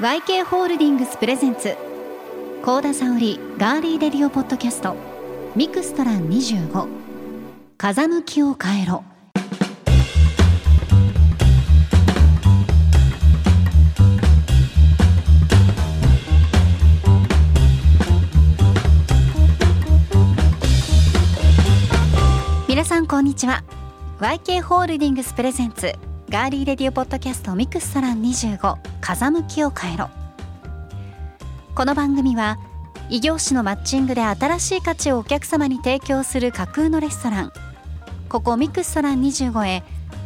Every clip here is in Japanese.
YK ホールディングスプレゼンツ。高田沙織ガーリーレディオポッドキャスト。ミクストラン25風向きを変えろ。皆さんこんにちは。YK ホールディングスプレゼンツ。ガーリーレディオポッドキャストミクストラン25風向きを変えろ。この番組は異業種のマッチングで新しい価値をお客様に提供する架空のレストラン。ここミクストラン25へ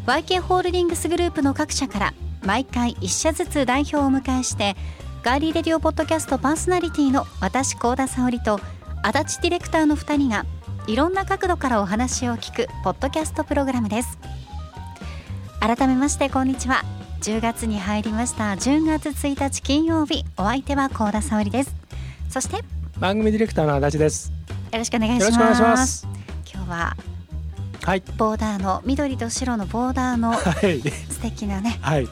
YK ホールディングスグループの各社から毎回1社ずつ代表をお迎えしてガーリーレディオポッドキャストパーソナリティの私高田沙織と足立ディレクターの2人がいろんな角度からお話を聞くポッドキャストプログラムです。改めましてこんにちは10月に入りました10月1日金曜日お相手は高田沙織ですそしてよ番組ディレクターの足立です。よろしくお願いしまますす。今日ははい。ボーダーの緑と白のボーダーのはい。素敵なねはい。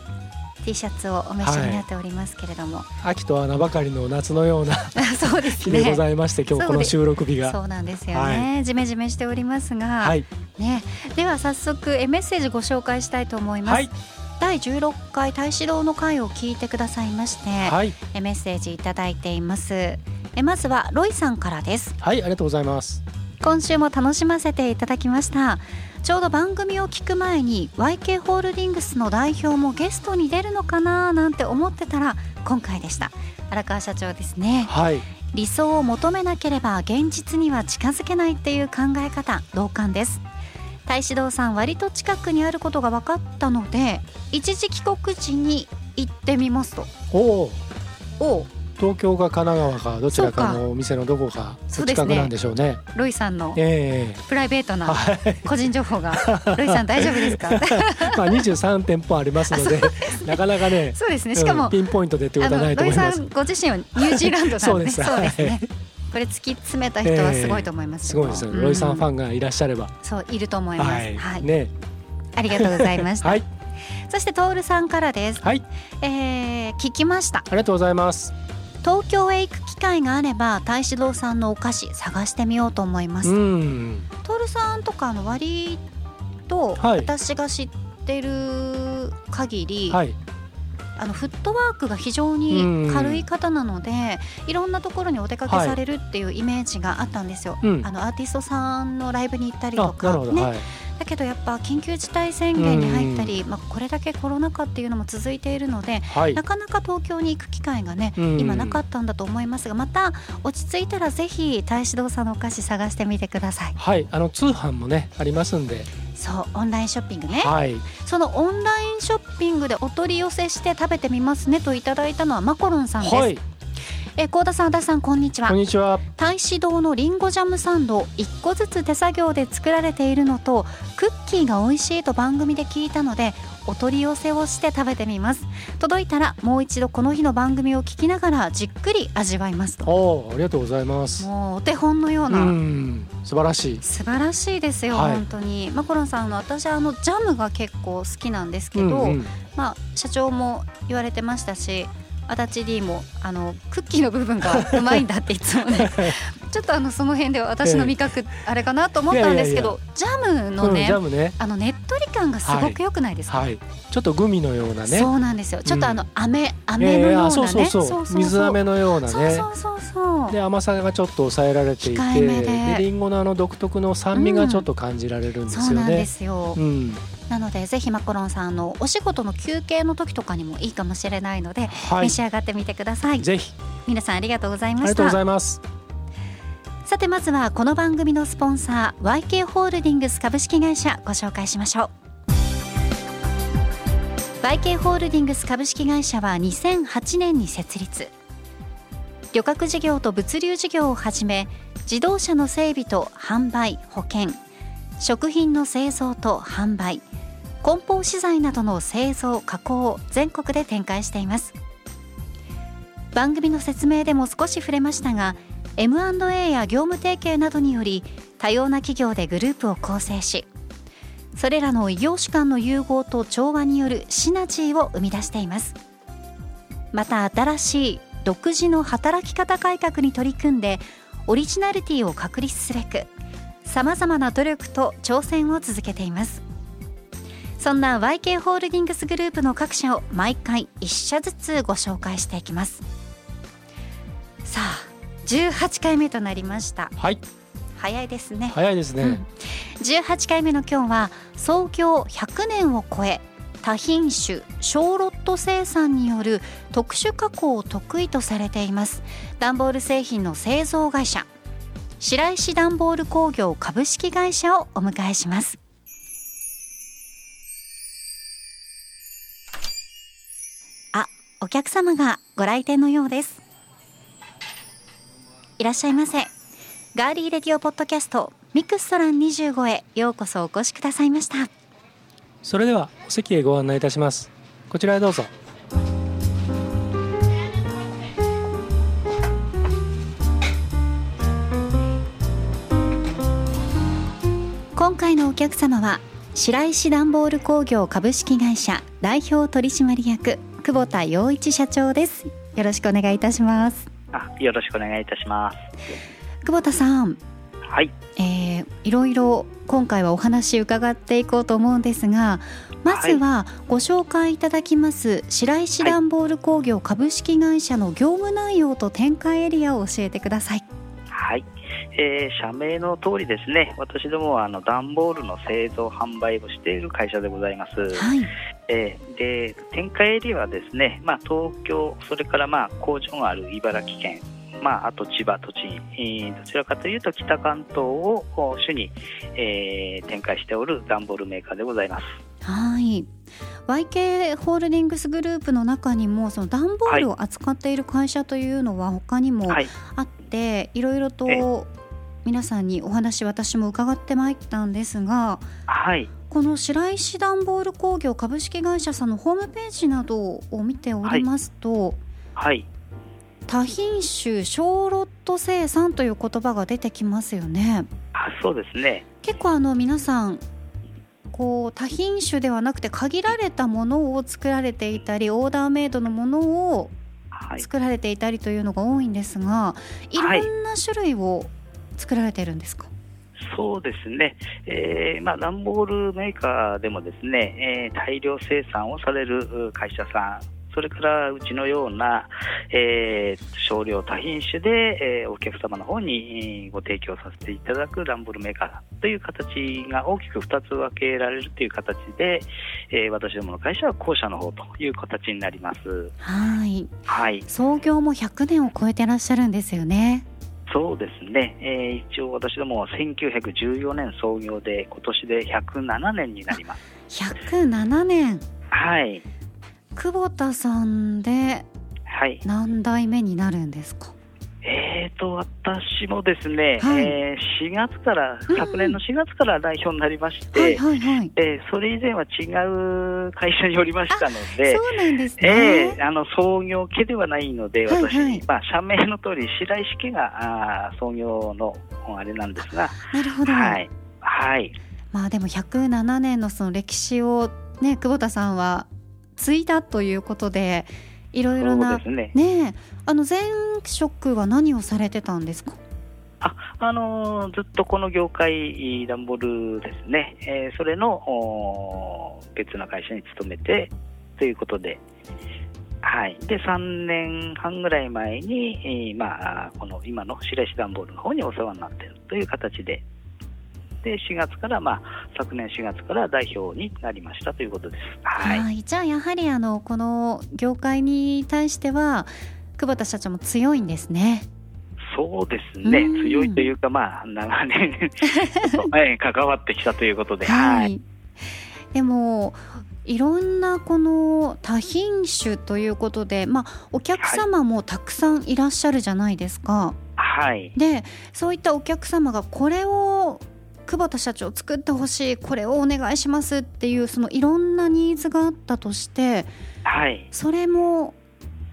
T シャツをお召しになっておりますけれども、秋とは名ばかりの夏のような そうです日でごねざいまして、今日この収録日が。そうなんですよね、ジメジメしておりますが、はい。ね、では早速えメッセージご紹介したいと思います、はい。第16回大指導の会を聞いてくださいまして、はい。えメッセージいただいていますえまずはロイさんからですはい。ありがとうございます。今週も楽しませていただきましたちょうど番組を聞く前に YK ホールディングスの代表もゲストに出るのかななんて思ってたら今回でした。荒川社長ですね。はい。理想を求めなければ現実には近づけないっていう考え方同感です。大志堂さん割と近くにあることが分かったので一時帰国時に行ってみますと。おお。お東京か神奈川かどちらかのお店のどこかそうですね近くなんでしょうね。ロイさんのえプライベートえなはい。個人情報がロイさん大丈夫ですか？まあ二十三店舗ありますので、なかなかね。そうですねしかも、うんピンポイントでってこあとはないと思います。んご自身はニュージーランドなんでそうですそうですねこれ突き詰めた人はすごいと思いますよすごいですよ。ロイさんファンンがいらっしゃれば。そういると思いますはい。はい、ね。ありがとうございました、はい。そしてトールさんからです、はい。えー聞きましたありがとうございます。東京へ行く機会があれば大志堂さんのお菓子探してみようと思います、うん。トールさんとかあの割とはい私が知ってる限り、はい。あのフットワークが非常に軽い方なので、いろんなところにお出かけされるっていうイメージがあったんですよ。うんあのアーティストさんのライブに行ったりあ、とか。ね、はい。だけどやっぱ緊急事態宣言に入ったり、まあ、これだけコロナ禍っていうのも続いているのではい。な。かなか東京に行く機会がね、うん。今なかったんだと思いますがまた落ち着いたらぜひ大志堂さんのお菓子探してみてください。はい、あの通販もねありますんで、そうオンラインショッピングね。はい、そのオンラインショッピングでお取り寄せして食べてみますねといただいたのはマコロンさんです、はい、え高田さん足立さんこんにちは。こんにちは。大志堂のリンゴジャムサンド1個ずつ手作業で作られているのとクッキーが美味しいと番組で聞いたのでお取り寄せをして食べてみます。届いたらもう一度この日の番組を聞きながらじっくり味わいますと。ありがとうございます。もうお手本のよううな、ん、素晴らしい。素晴らしいですよ、はい。本当に。マコロンさんあの私あのジャムが結構好きなんですけど、うんうん。まあ社長も言われてましたし足立 D もあのクッキーの部分がうまいんだっていつもね。ちょっとあのその辺では私の味覚あれかなと思ったんですけど、ジャムのうんね、ジャムね、あのねっとり感がすごく良くないですか、はい、ちょっとグミのようなね。そうなんですよ。ちょっとあのうん飴飴のようなね、あそうそうそう。水飴のようなそうね。そうそうそう。で甘さがちょっと抑えられていて、で。でリンゴのあの独特の酸味がちょっと感じられるんですよそうなんでね。すよ、うん、なのでぜひマコロンさんあのお仕事の休憩の時とかにもいいかもしれないので、はい。召、し上がってみてください。ぜひ。皆さんありがとうございましありがとうござたいます。さてまずはこの番組のスポンサー YK ホールディングス株式会社ご紹介しましょう。YK ホールディングス株式会社は2008年に設立。旅客事業と物流事業をはじめ自動車の整備と販売保険食品の製造と販売梱包資材などの製造加工を全国で展開しています。番組の説明でも少し触れましたが M&A や業務提携などにより多様な企業でグループを構成しそれらの異業種間の融合と調和によるシナジーを生み出しています。また新しい独自の働き方改革に取り組んでオリジナリティを確立すべくさまざまな努力と挑戦を続けています。そんな YK ホールディングスグループの各社を毎回1社ずつご紹介していきます。さあ18回目となりました。はい。早いですね。早いですね、うん、18回目の今日は創業100年を超え多品種小ロット生産による特殊加工を得意とされています。段ボール製品の製造会社。白石段ボール工業株式会社をお迎えしますお客様がご来店のようです。いらっしゃいませ。ガーリーレディオポッドキャストミクストラン25へようこそお越しくださいました。それではお席へご案内いたします。こちらへどうぞ。今回のお客様は白石段ボール工業株式会社代表取締役久保田洋一社長です。よろしくお願いいたします。あよろしくお願いいたします。久保田さん。はい、えー、いろいろ今回はお話伺っていこうと思うんですがまずはご紹介いただきます白石段ボール工業株式会社の業務内容と展開エリアを教えてください。はい。えー、社名の通りですね。私どもはあの段ボールの製造販売をしている会社でございます、はいえー、で展開エリアはですね、まあ、東京それからまあ工場がある茨城県まあ、あと千葉、栃木、どちらかというと北関東を主に、えー、展開しておる段ボールメーカーでございます。はい。YK ホールディングスグループの中にもその段ボールを扱っている会社というのは他にもあって、はい、いろいろと皆さんにお話私も伺ってまいったんですが、はい、この白石段ボール工業株式会社さんのホームページなどを見ておりますと、はい、はい多品種小ロット生産という言葉が出てきますよね。あそうですね。結構あの皆さんこう多品種ではなくて限られたものを作られていたりオーダーメイドのものを作られていたりというのが多いんですが、はい、いろんな種類を作られているんですか、そうですね、えーまあ、段ボールメーカーでもですね、えー、大量生産をされる会社さんそれからうちのような、えー、少量多品種で、えー、お客様の方にご提供させていただく段ボールメーカーという形が大きく2つ分けられるという形で、えー、私どもの会社は後者の方という形になります。はい。はい。創業も100年を超えてらっしゃるんですよね。そうですね、えー、一応私ども1914年創業で今年で107年になります。107年はい。久保田さんで何代目になるんですか、えーと、私もですね、はい、えー、4月から、昨年の4月から代表になりまして、はいはいはい、えー、それ以前は違う会社におりましたので、そうなんですね、えー、あの創業家ではないので、私、はいはい、まあ、社名の通り、白石家があ創業のあれなんですが、なるほど、はいはい、まあ、でも107年のその歴史を、ね、久保田さんは継いだということでいろいろなね。ねあの前職は何をされてたんですか？ああのー、ずっとこの業界、ダンボールですね、えー、それの別な会社に勤めてということで、はい、で3年半ぐらい前に、えー、まあ、この今の白石ダンボールの方にお世話になっているという形で、で4月から、まあ、昨年4月から代表になりましたということです。はい、はいじゃあやはりあのこの業界に対しては久保田社長も強いんですね。そうですね、強いというか、まあ、長年関わってきたということで。はい、でもいろんなこの多品種ということで、まあ、お客様もたくさんいらっしゃるじゃないですか。はい、でそういったお客様がこれを久保田社長作ってほしいこれをお願いしますっていうそのいろんなニーズがあったとして、はい、それも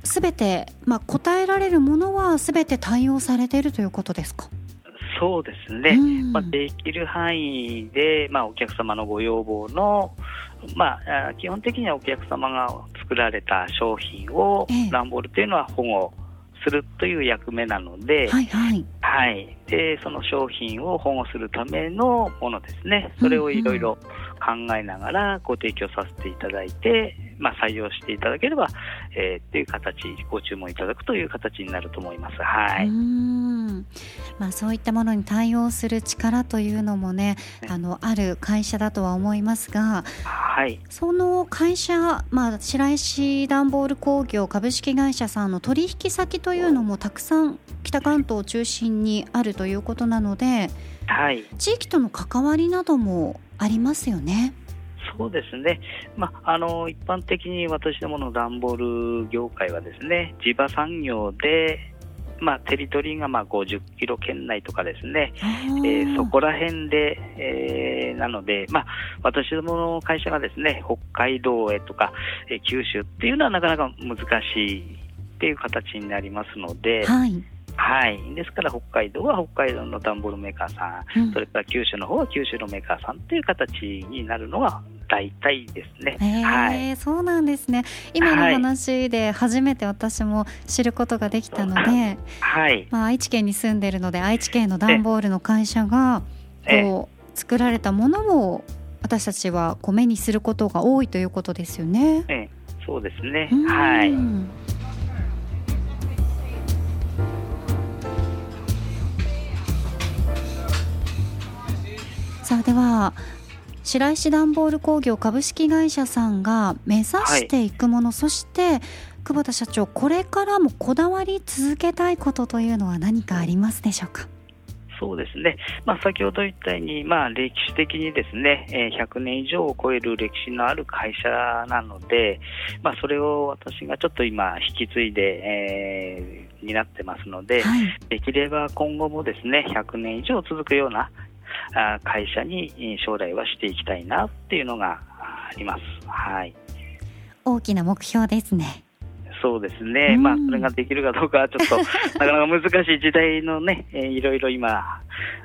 すべて、まあ、答えられるものはすべて対応されているということですか？そうですね、うん、まあ、できる範囲で、まあ、お客様のご要望のまあ、基本的にはお客様が作られた商品を、段ボールというのは保護するという役目なので、はい、はい、はい、でその商品を保護するためのものですね、それをいろいろ考えながらご提供させていただいて、まあ、採用していただければ、えー、っていう形、ご注文いただくという形になると思います。はい。まあ、そういったものに対応する力というのもね、あのある会社だとは思いますが、はい、その会社、まあ、白石段ボール工業株式会社さんの取引先というのもたくさん北関東を中心にあるということなので、はい、地域との関わりなどもありますよね。そうですね、まあ、の一般的に私どもの段ボール業界はですね地場産業で、まあ、テリトリーがまあ50キロ圏内とかですね、えー、そこら辺で、えー、なので、まあ、私どもの会社がですね北海道へとか、えー、九州っていうのはなかなか難しいっていう形になりますので。はいはい、ですから北海道は北海道の段ボールメーカーさん、うん、それから九州の方は九州のメーカーさんという形になるのが大体ですね。はい、そうなんですね。今の話で初めて私も知ることができたので、はい、まあ愛知県に住んでるので愛知県の段ボールの会社がこう作られたものを私たちはこう目にすることが多いということですよね。ええ、そうですね。はい。さあでは白石段ボール工業株式会社さんが目指していくもの、はい、そして久保田社長これからもこだわり続けたいことというのは何かありますでしょうか？そうですね、まあ、先ほど言ったように、まあ、歴史的にですね、え100年以上を超える歴史のある会社なので、まあ、それを私がちょっと今、引き継いで、えー、になってますので、はい、できれば今後もですね100年以上続くような会社に将来はしていきたいなっていうのがあります。はい。大きな目標ですね。そうですね、まあ、それができるかどうかはちょっと なかなか難しい時代のね、えー、いろいろ今、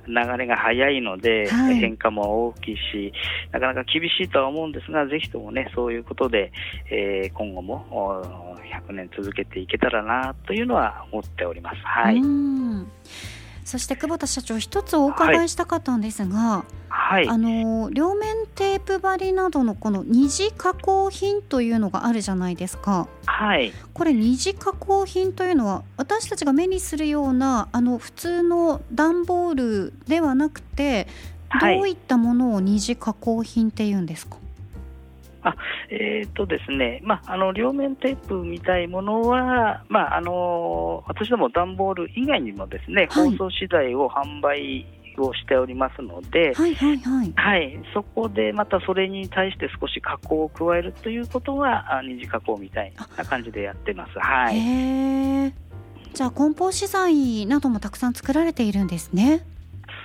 流れが早いので、はい、変化も大きいし、なかなか厳しいとは思うんですが、ぜひともね、そういうことで、えー、今後も100年続けていけたらなというのは思っております。はい。そして久保田社長一つお伺いしたかったんですが、はい、あの両面テープ張りなどのこの二次加工品というのがあるじゃないですか。はい。これ二次加工品というのは私たちが目にするようなあの普通の段ボールではなくて、どういったものを二次加工品っていうんですか？あえーとですねまあ、あの両面テープみたいものは、まあ、あの私ども段ボール以外にもですね、はい、包装資材を販売をしておりますので、はいはいはい。はい、そこでまたそれに対して少し加工を加えるということは二次加工みたいな感じでやってます。はい、へじゃあ梱包資材などもたくさん作られているんですね。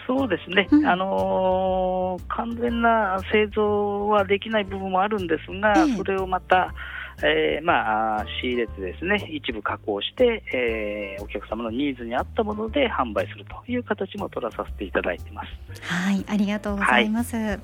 そうですね、うん、あのー、完全な製造はできない部分もあるんですが、えそれをまた、えー、まあ、仕入れてですね一部加工して、えー、お客様のニーズに合ったもので販売するという形も取らさせていただいてます。はいありがとうございます、はい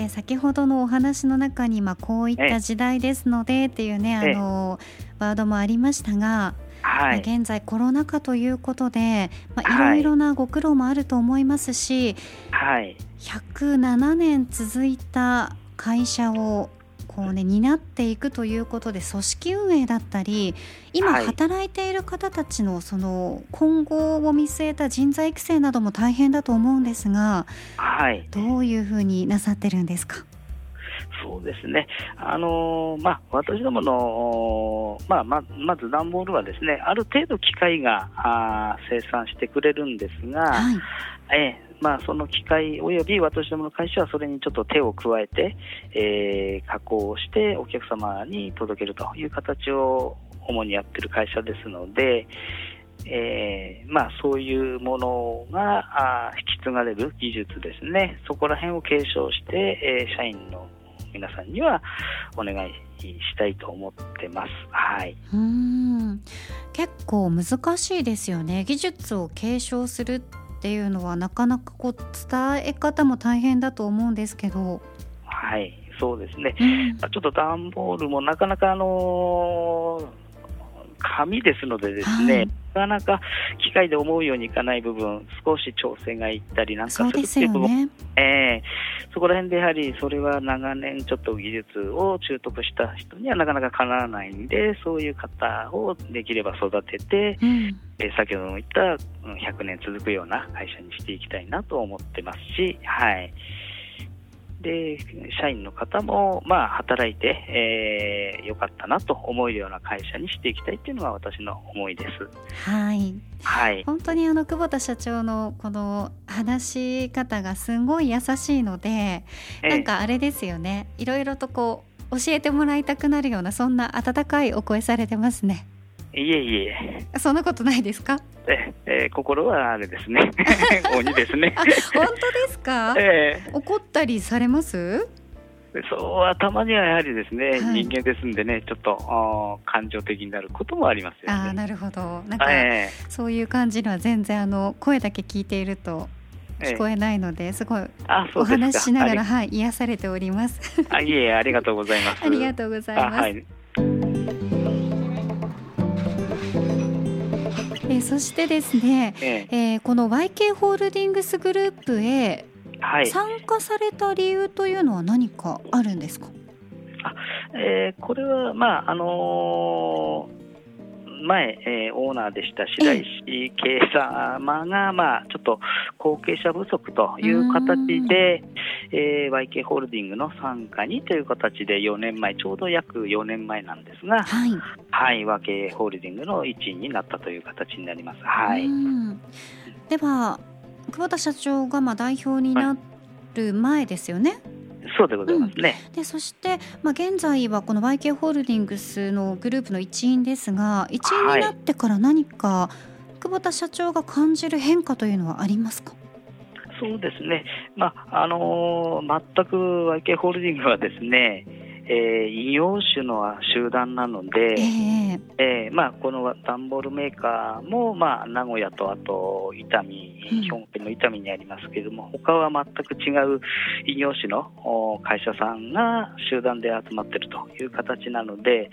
で先ほどのお話の中に、まあ、こういった時代ですのでっていうねあのワードもありましたが、はい、現在コロナ禍ということで、まあ、いろいろなご苦労もあると思いますし、はい、107年続いた会社をこうね担っていくということで組織運営だったり今働いている方たちのその今後を見据えた人材育成なども大変だと思うんですが、はい、どういうふうになさってるんですか？そうですね、あのまあ、私どもの、まあ、ままず段ボールはですねある程度機械があ生産してくれるんですが、はい、えまあ、その機械および私どもの会社はそれにちょっと手を加えて、えー、加工をしてお客様に届けるという形を主にやってる会社ですので、えーまあ、そういうものがあ引き継がれる技術ですね、そこら辺を継承して、えー、社員の皆さんにはお願いしたいと思ってます。はい。うん結構難しいですよね。技術を継承するっていうのはなかなかこう伝え方も大変だと思うんですけど。はい、そうですね。うん、ちょっと段ボールもなかなかあのー紙ですのでですね、はい、なかなか機械で思うようにいかない部分、少し調整がいったりなんかするっていう部分、ねえー、そこら辺でやはりそれは長年ちょっと技術を習得した人にはなかなかかなわないんで、そういう方をできれば育てて、うん、えー、先ほども言った100年続くような会社にしていきたいなと思ってますし、はい。で社員の方も、まあ、働いて、えー、よかったなと思えるような会社にしていきたいというのが私の思いです。はい、はい、本当にあの久保田社長のこの話し方がすごい優しいので、なんかあれですよねいろいろとこう教えてもらいたくなるようなそんな温かいお声されてますね。いえいえ。そんなことないですか？え、えー、心はあれですね。鬼ですね。本当ですか？えー、怒ったりされます？そうはたまにはやはりですね、はい、人間ですんでね、ちょっと感情的になることもありますよね。あなるほど。なんか、えー、そういう感じのは全然あの声だけ聞いていると聞こえないので、すごいお話ししながらはい癒されております。あいえ ありがとうございます。ありがとうございます。はいー、そしてですね、ええ。えー、この YK ホールディングスグループへ参加された理由というのは何かあるんですか、あえー、これは、まああのー前、えー、オーナーでした白石圭様が、まあ、ちょっと後継者不足という形で、えー、YK ホールディングの傘下にという形で4年前、ちょうど約4年前なんですが、はい、はい、YK ホールディングの一員になったという形になります。はい、では久保田社長がまあ代表になる前ですよね。はいそうでございますね。うん、でそして、まあ、現在はこの YK ホールディングスのグループの一員ですが一員になってから何か、はい、久保田社長が感じる変化というのはありますか？そうですね、まああのー、全く YK ホールディングはですねえー、異業種の集団なので、えー、えー、まあ、この段ボールメーカーも、まあ、名古屋とあと伊丹、兵庫県の伊丹にありますけれども、他は全く違う異業種の会社さんが集団で集まっているという形なので、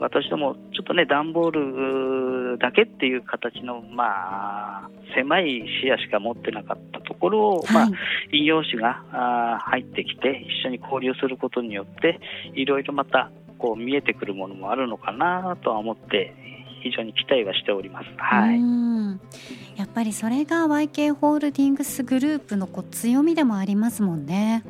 私ども、ちょっとね、段ボールだけっていう形の、まあ、狭い視野しか持ってなかったところを、はい、まあ、異業種があ入ってきて、一緒に交流することによって、いろいろまた、こう、見えてくるものもあるのかなとは思って、非常に期待はしております。はい。やっぱりそれが YK ホールディングスグループのこう強みでもありますもんね。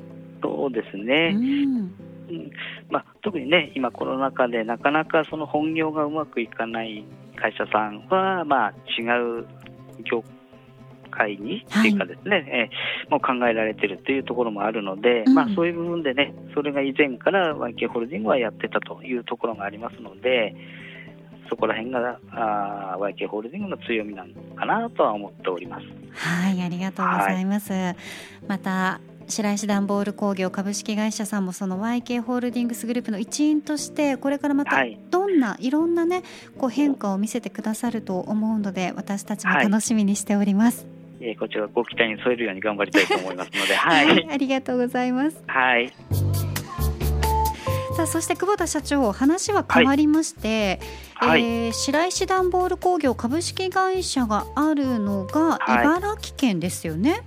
そうですね。うんうんまあ、特にね、今、コロナ禍でなかなかその本業がうまくいかない会社さんは、まあ、違う業界に、はい、っていうかですね、えー、もう考えられているというところもあるので、うん、まあ、そういう部分でね、それが以前から YK ホールディングはやってたというところがありますので、そこら辺があ YK ホールディングの強みなのかなとは思っております。はい、ありがとうございます。はい、また白石段ボール工業株式会社さんもその YK ホールディングスグループの一員としてこれからまたどんな、い、ろんなねこう変化を見せてくださると思うので私たちも楽しみにしております。はいえー、こちらご期待に添えるように頑張りたいと思いますので、はい、はい、ありがとうございます。はい。さあそして久保田社長話は変わりまして、はい、えー、白石段ボール工業株式会社があるのが茨城県ですよね。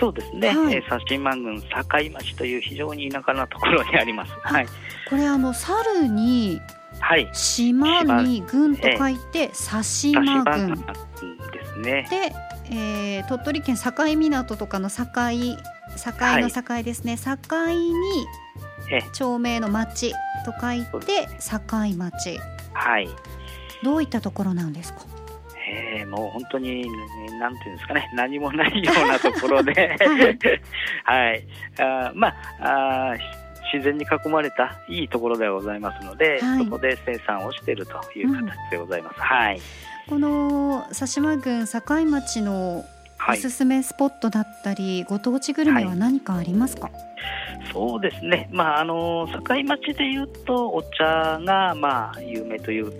そうですね、はい、えー、佐島郡境町という非常に田舎なところにあります。はい、これあの猿に、はい、島に郡と書いて、佐島郡ですね。で、えー、鳥取県境港とかの境境の境ですね、はい、境に町名の町と書いて境町。はい。どういったところなんですか？えー、もう本当に、なんていうんですかね、何もないようなところで、はい、あまああ、自然に囲まれたいいところではございますので、はい、そこで生産をしているという形でございます。うん、はい。この佐島郡境町のはい。おすすめスポットだったりご当地グルメは何かありますか、そうですね、まあ、あの境町でいうと、お茶が、まあ、有名という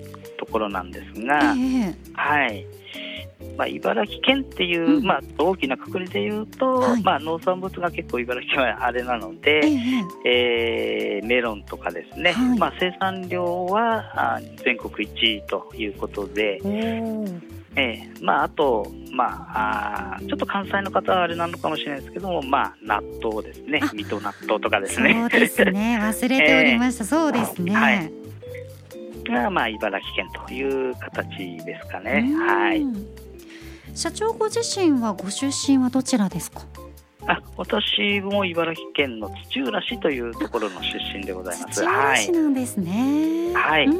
ところなんですが、ええ。はい。まあ、茨城県っていう、うん。まあ、大きなくくりでいうと、はい。まあ、農産物が結構茨城はあれなのえで、ええ。ーメロンとかですね、はい。まあ、生産量はあ全国1位ということで、えーまあ、あと、まあ、あーちょっと関西の方はあれなのかもしれないですけども、まあ、納豆ですね。あ、水戸納豆とかですね。そうですね。忘れておりました、そうですね、はいが、まあ、茨城県という形ですかね。うんはい社長ご自身はご出身はどちらですか？あ私も茨城県の土浦市というところの出身でございます。土浦はい。市なんですねはいう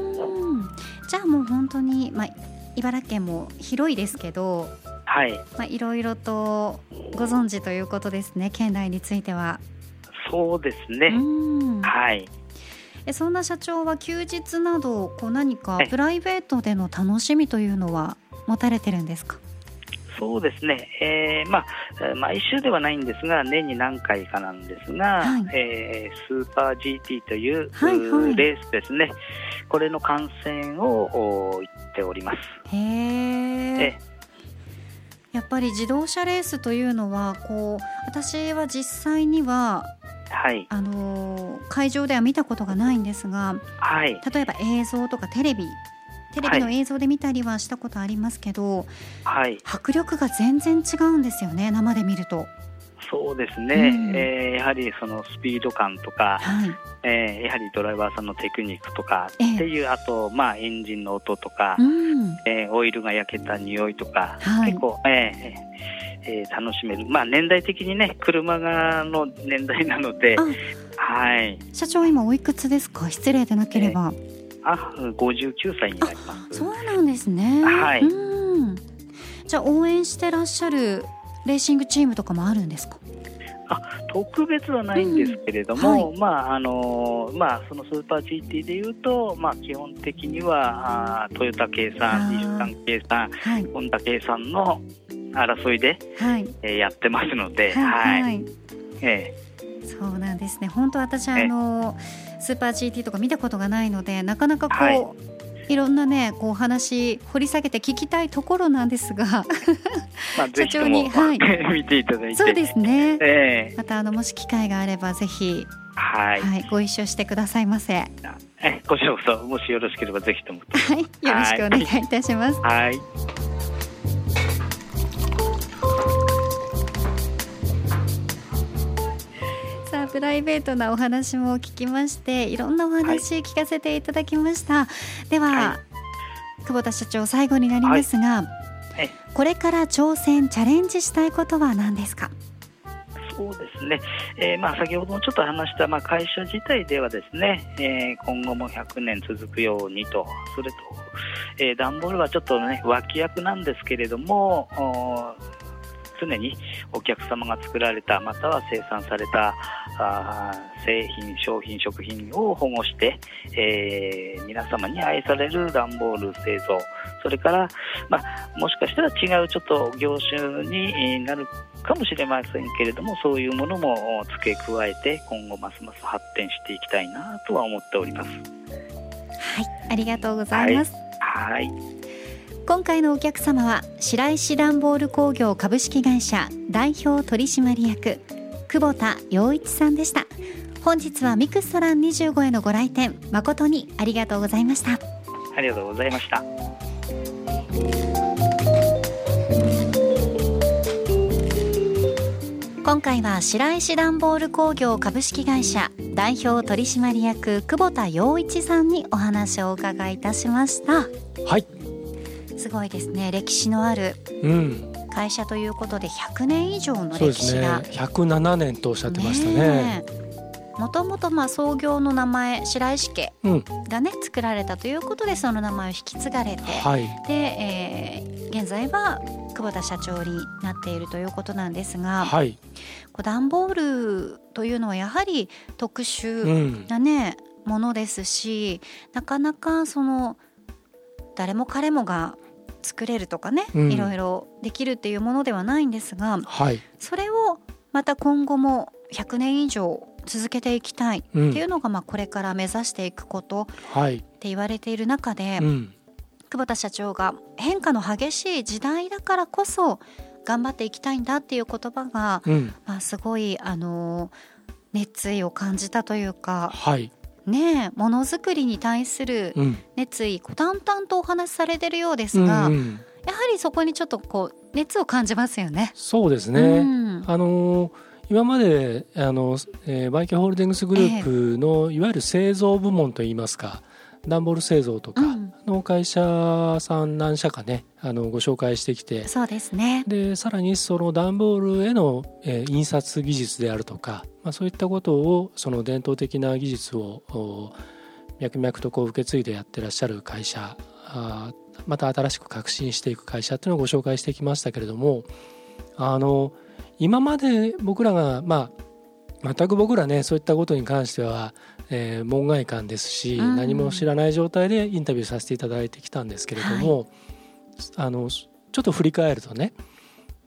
んじゃあもう本当にまあ茨城県も広いですけどはい。まあいろいろとご存知ということですね県内についてはそうですね。うんはい。えそんな社長は休日などこう何かえプライベートでの楽しみというのは持たれてるんですか？そうですね。えーまあ、えー毎週ではないんですが、年に何回かなんですが、はいえースーパー GT という、はいはいレースですね。これの観戦をお行っております。へええやっぱり自動車レースというのはこう私は実際にははい。あのー会場では見たことがないんですがはい。例えば映像とかテレビテレビの映像で見たりはしたことありますけど、はい。迫力が全然違うんですよね生で見ると。そうですね。うんえーやはりそのスピード感とか、はい、えーやはりドライバーさんのテクニックとかええっていう、あと、まあ、エンジンの音とか、うんえーオイルが焼けた匂いとか、はい結構、えーえー楽しめる、まあ、年代的にね、車がの年代なので、はい、社長今おいくつですか？失礼でなければ、あ59歳になります。そうなんですね。はい。うん。じゃあ応援してらっしゃるレーシングチームとかもあるんですか？特別はないんですけれども、うんまああのまあ、そのスーパー GT でいうと、まあ、基本的にはあートヨタ系さん、あー。日産系さん、はい。ホンダ系さんの争いで、はい。えーやってますので、はい、はい。はい。えそうなんですね。本当私あえのスーパー GT とか見たことがないのでなかなかこう、はい。い、ろんなねこうお話掘り下げて聞きたいところなんですがー まあ、社長にも、はい。見ていただいて、そうですね。えまたあのもし機会があればぜひ、ーはい、はい、ご一緒してくださいませ。はえこちらこそ、もしよろしければぜひとも。い、よろしくお願いいたします。はい。プライベートなお話も聞きましていろんなお話聞かせていただきました、では、は久保田社長最後になりますが、えこれから挑戦チャレンジしたいことは何ですか？そうですね、えーまあ、先ほどもちょっと話した、まあ、会社自体ではですね、えー今後も100年続くようにと、それと、えー段ボールはちょっとね、脇役なんですけれども、お常にお客様が作られた、または生産されたあー製品、商品、食品を保護して、えー皆様に愛される段ボール製造、それから、まあ、もしかしたら違うちょっと業種にえーなるかもしれませんけれども、そういうものも付け加えて、今後ますます発展していきたいなとは思っております。はいありがとうございます、はい。今回のお客様は白石段ボール工業株式会社代表取締役久保田洋一さんでした。本日はミクストラン25へのご来店誠にありがとうございました。ありがとうございました。今回は白石段ボール工業株式会社代表取締役久保田洋一さんにお話をお伺いいたしました。はい、すごいですね。歴史のあるうん、会社ということで100年以上の歴史が。107年とおっしゃってましたね。もともとまあ創業の名前白石家うん、がね作られたということでその名前を引き継がれて、はい、で、えー現在は久保田社長になっているということなんですが、はい、こう段ボールというのはやはり特う殊ん、なね、ものですしなかなかその誰も彼もが作れるとかね、うん。いろいろできるっていうものではないんですがはい、それをまた今後も100年以上続けていきたいってうんいうのがまあこれから目指していくことっはい、て言われている中で、うん、久保田社長が変化の激しい時代だからこそ頑張っていきたいんだっていう言葉が、うん、まあ、すごいあの熱意を感じたというかはい、ねえものづくりに対するうん、熱意こう淡々とお話しされてるようですうんが、うん。やはりそこにちょっとこう熱を感じますよね。そうですね。うん。あのー今まであの、えーバイキャホールディングスグループの、いわゆる製造部門といいますか段ボール製造とかうん。の会社さん何社かねあのご紹介してきて。そうですね。でさらにその段ボールへの、えー印刷技術であるとか、まあ、そういったことをその伝統的な技術をお脈々とこう受け継いでやってらっしゃる会社あーまた新しく革新していく会社っていうのをご紹介してきましたけれどもあの今まで僕らがまあ全く僕らねそういったことに関しては、えー門外漢ですし、うん。何も知らない状態でインタビューさせていただいてきたんですけれども、あのちょっと振り返るとね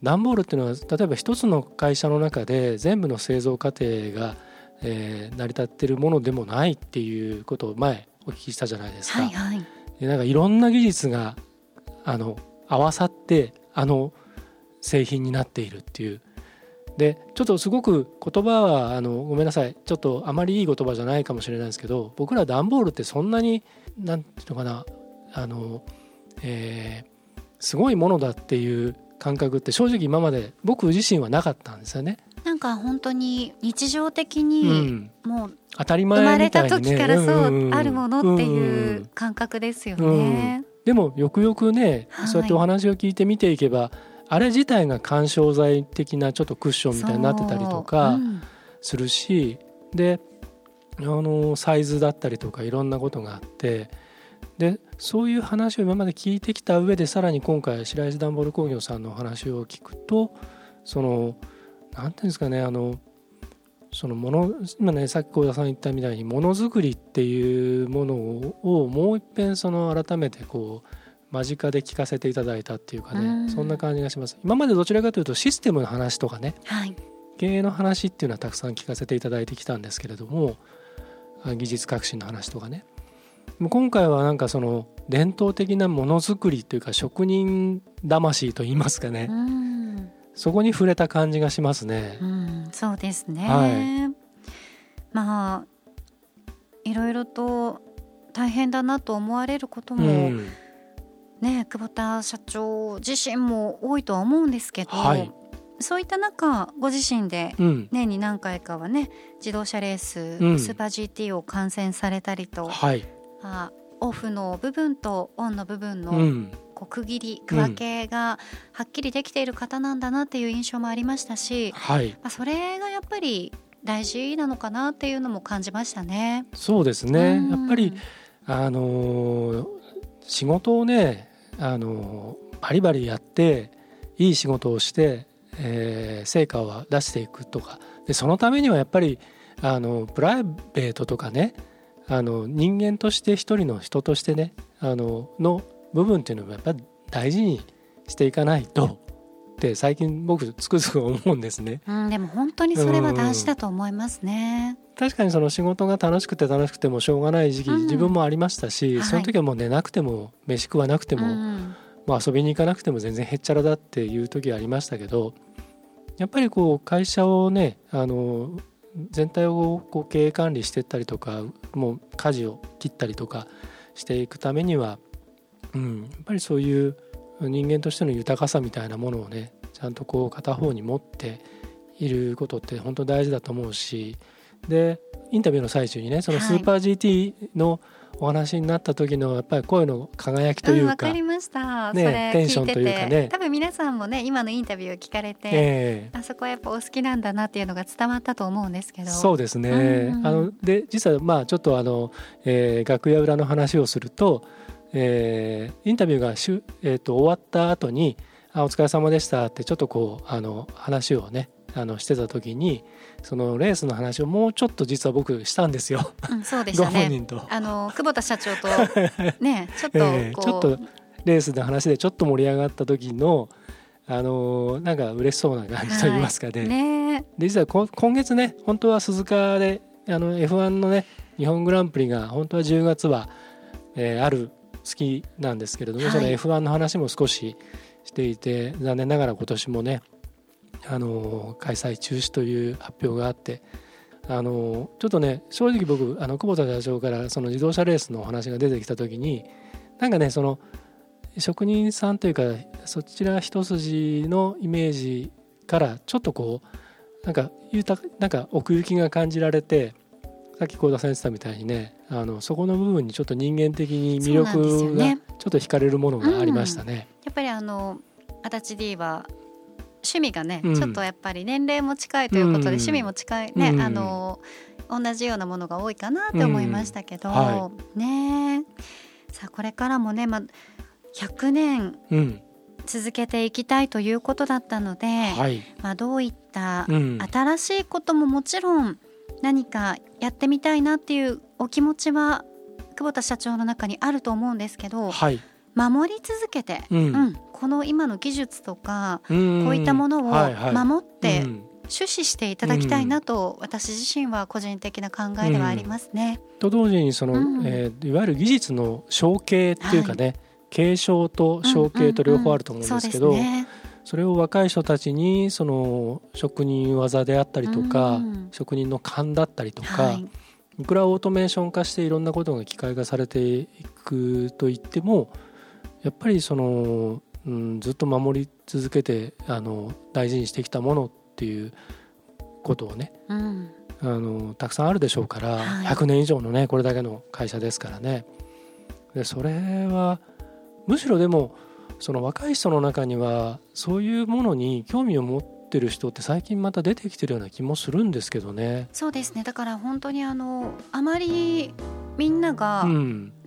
段ボールっていうのは例えば一つの会社の中で全部の製造過程が、えー成り立ってるものでもないっていうことを前お聞きしたじゃないですか。はいはい。でなんかいろんな技術があの合わさってあの製品になっているっていうでちょっとすごく言葉はあのごめんなさいちょっとあまりいい言葉じゃないかもしれないですけど僕ら段ボールってそんなになんていうのかなあの、えーすごいものだっていう感覚って正直今まで僕自身はなかったんですよね。なんか本当に日常的うにん、もう当たり生まれた時からそうんんんあるものってんいうん感覚ですよね。でもよくよくね、はい。そうやってお話を聞いて見ていけばあれ自体が緩衝材的なちょっとクッションみたいになってたりとかするし、であのサイズだったりとかいろんなことがあってでそういう話を今まで聞いてきた上でさらに今回白石段ボール工業さんのお話を聞くとそのなんていうんですかねあのそのもの今ねさっき幸田さん言ったみたいにものづくりっていうものをもう一遍その改めてこう間近で聞かせていただいたっていうかね、うん。そんな感じがします。今までどちらかというとシステムの話とかねはい。経営の話っていうのはたくさん聞かせていただいてきたんですけれどもあ技術革新の話とかね今回はなんかその伝統的なものづくりというか職人魂といいますかね、うん、そこに触れた感じがしますね。う。ん、そうですね。はまあいろいろと大変だなと思われることうも、ん、ね久保田社長自身も多いとは思うんですけど、はい。そういった中ご自身でうん、年に何回かはね自動車レース、うん。スーパー GT を観戦されたりと、はい、まあ、オフの部分とオンの部分の、うん、こう区切り区分けがはっきりできている方なんだなっていう印象もありましたし、はい、まあ、それがやっぱり大事なのかなっていうのも感じましたね。そうですね。うんやっぱりあのー仕事をね、あのーバリバリやっていい仕事をして、えー成果を出していくとかでそのためにはやっぱりあのプライベートとかねあの人間として一人の人としてねあのの部分っていうのもやっぱり大事にしていかないとって最近僕つくづく思うんですね。うん、でも本当にそれは大事だと思いますね。確かにその仕事が楽しくて楽しくてもしょうがない時期、うん自分もありましたし、はいその時はもう寝なくても飯食わなくても、うんまあ、遊びに行かなくても全然へっちゃらだっていう時はありましたけどやっぱりこう会社をねあの全体をこう経営管理していったりとかもう舵を切ったりとかしていくためには、うん、やっぱりそういう人間としての豊かさみたいなものをねちゃんとこう片方に持っていることって本当大事だと思うしでインタビューの最中にねそのスーパー GT のお話になった時のやっぱり声の輝きといううんわか、かりました。ねテンションというかね。て、多分皆さんもね今のインタビューを聞かれて、ええ。あそこはやっぱお好きなんだなっていうのが伝わったと思うんですけど。そうですね、うん。あので実はまあちょっとあの、えー楽屋裏の話をすると、えーインタビューがしゅ、えー、と終わった後に「あお疲れ様でした」ってちょっとこうあの話をねあのしてた時にそのレースの話をもうちょっと実は僕したんですよ、うん、そうでしごたね。本人と。あの久保田社長と ねちょっとええちょっとレースの話でちょっと盛り上がった時のあのなんか嬉しそうな感じと言いますかね。はい、ねで実は今月ね本当は鈴鹿であの F1 のね日本グランプリが本当は10月は、えー、ある好きなんですけれども、はい、その F1 の話も少ししていて残念ながら今年もねあの開催中止という発表があってあのちょっとね正直僕あの久保田社長からその自動車レースのお話が出てきた時になんかねその職人さんというかそちら一筋のイメージからちょっとこうなんか豊なんか奥行きが感じられてさっき幸田さん言ってたみたいにねあのそこの部分にちょっと人間的に魅力がちょっと惹かれるものがありましたね。ねうん、やっぱりあの足立 D は趣味がね、うん、ちょっとやっぱり年齢も近いということで、うん、趣味も近いね、あの同じようなものが多いかなって思いましたけど、はい、ね。さあこれからもね、まあ、100年続けていきたいということだったので、はい、まあ、どういった新しいことももちろん何かやってみたいなっていうお気持ちは久保田社長の中にあると思うんですけど、はい、守り続けて、うん、うん、この今の技術とかこういったものを守って注視していただきたいなと、私自身は個人的な考えではありますね。と同時にその、うん、えー、いわゆる技術の承継っていうかね、はい、継承と承継と両方あると思うんですけど。それを若い人たちにその職人技であったりとか、うん、職人の勘だったりとか、はい、いくらオートメーション化していろんなことが機械化されていくといってもやっぱりその、うん、ずっと守り続けてあの大事にしてきたものっていうことをね、うん、あのたくさんあるでしょうから、はい、100年以上のねこれだけの会社ですからね。でそれはむしろでもその若い人の中にはそういうものに興味を持ってる人って最近また出てきてるような気もするんですけどね。そうですね。だから本当にあのあまりみんなが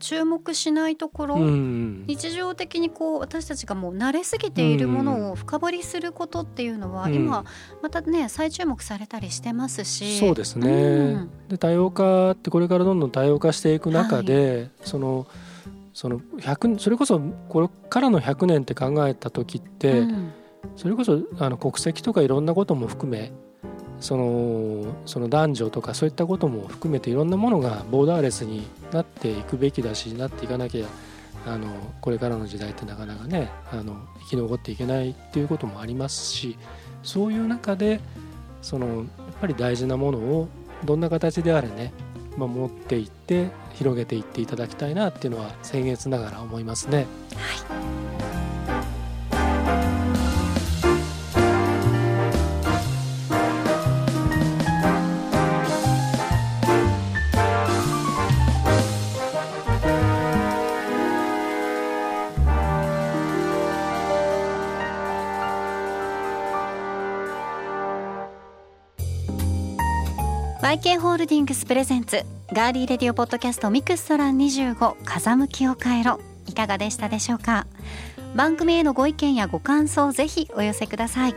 注目しないところ、うん、日常的にこう私たちがもう慣れすぎているものを深掘りすることっていうのは、今またね再注目されたりしてますし。そうですね、うん、で多様化ってこれからどんどん多様化していく中で、はい、そのその100それこそこれからの100年って考えた時って、うん、それこそあの国籍とかいろんなことも含めそのその男女とかそういったことも含めていろんなものがボーダーレスになっていくべきだしなっていかなきゃあのこれからの時代ってなかなかねあの生き残っていけないっていうこともありますしそういう中でそのやっぱり大事なものをどんな形であれね守っていって広げていっていただきたいなっていうのは僭越ながら思いますね。はい YK ホールディングスプレゼンツガーリーレディオポッドキャストミクストラン25風向きを変えろ。いかがでしたでしょうか？番組へのご意見やご感想ぜひお寄せください。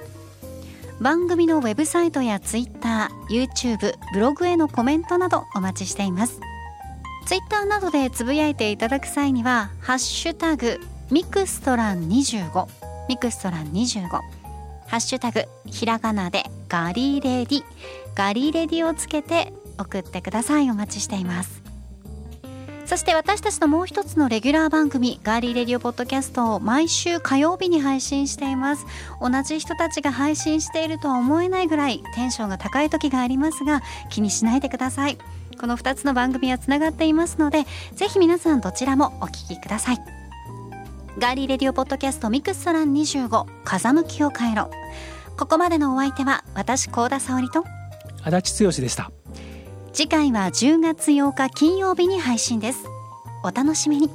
番組のウェブサイトやツイッター YouTube ブログへのコメントなどお待ちしています。ツイッターなどでつぶやいていただく際にはハッシュタグミクストラン25ミクストラン25ハッシュタグひらがなでガリレディ。ガリレディをつけて送ってください。お待ちしています。そして私たちのもう一つのレギュラー番組ガーリーレディオポッドキャストを毎週火曜日に配信しています。同じ人たちが配信しているとは思えないぐらいテンションが高い時がありますが気にしないでください。この2つの番組はつながっていますのでぜひ皆さんどちらもお聞きください。ガーリーレディオポッドキャストミクストラン25風向きを変えろ。ここまでのお相手は私高田沙織と。足立剛でした。次回は10月8日金曜日に配信です。お楽しみに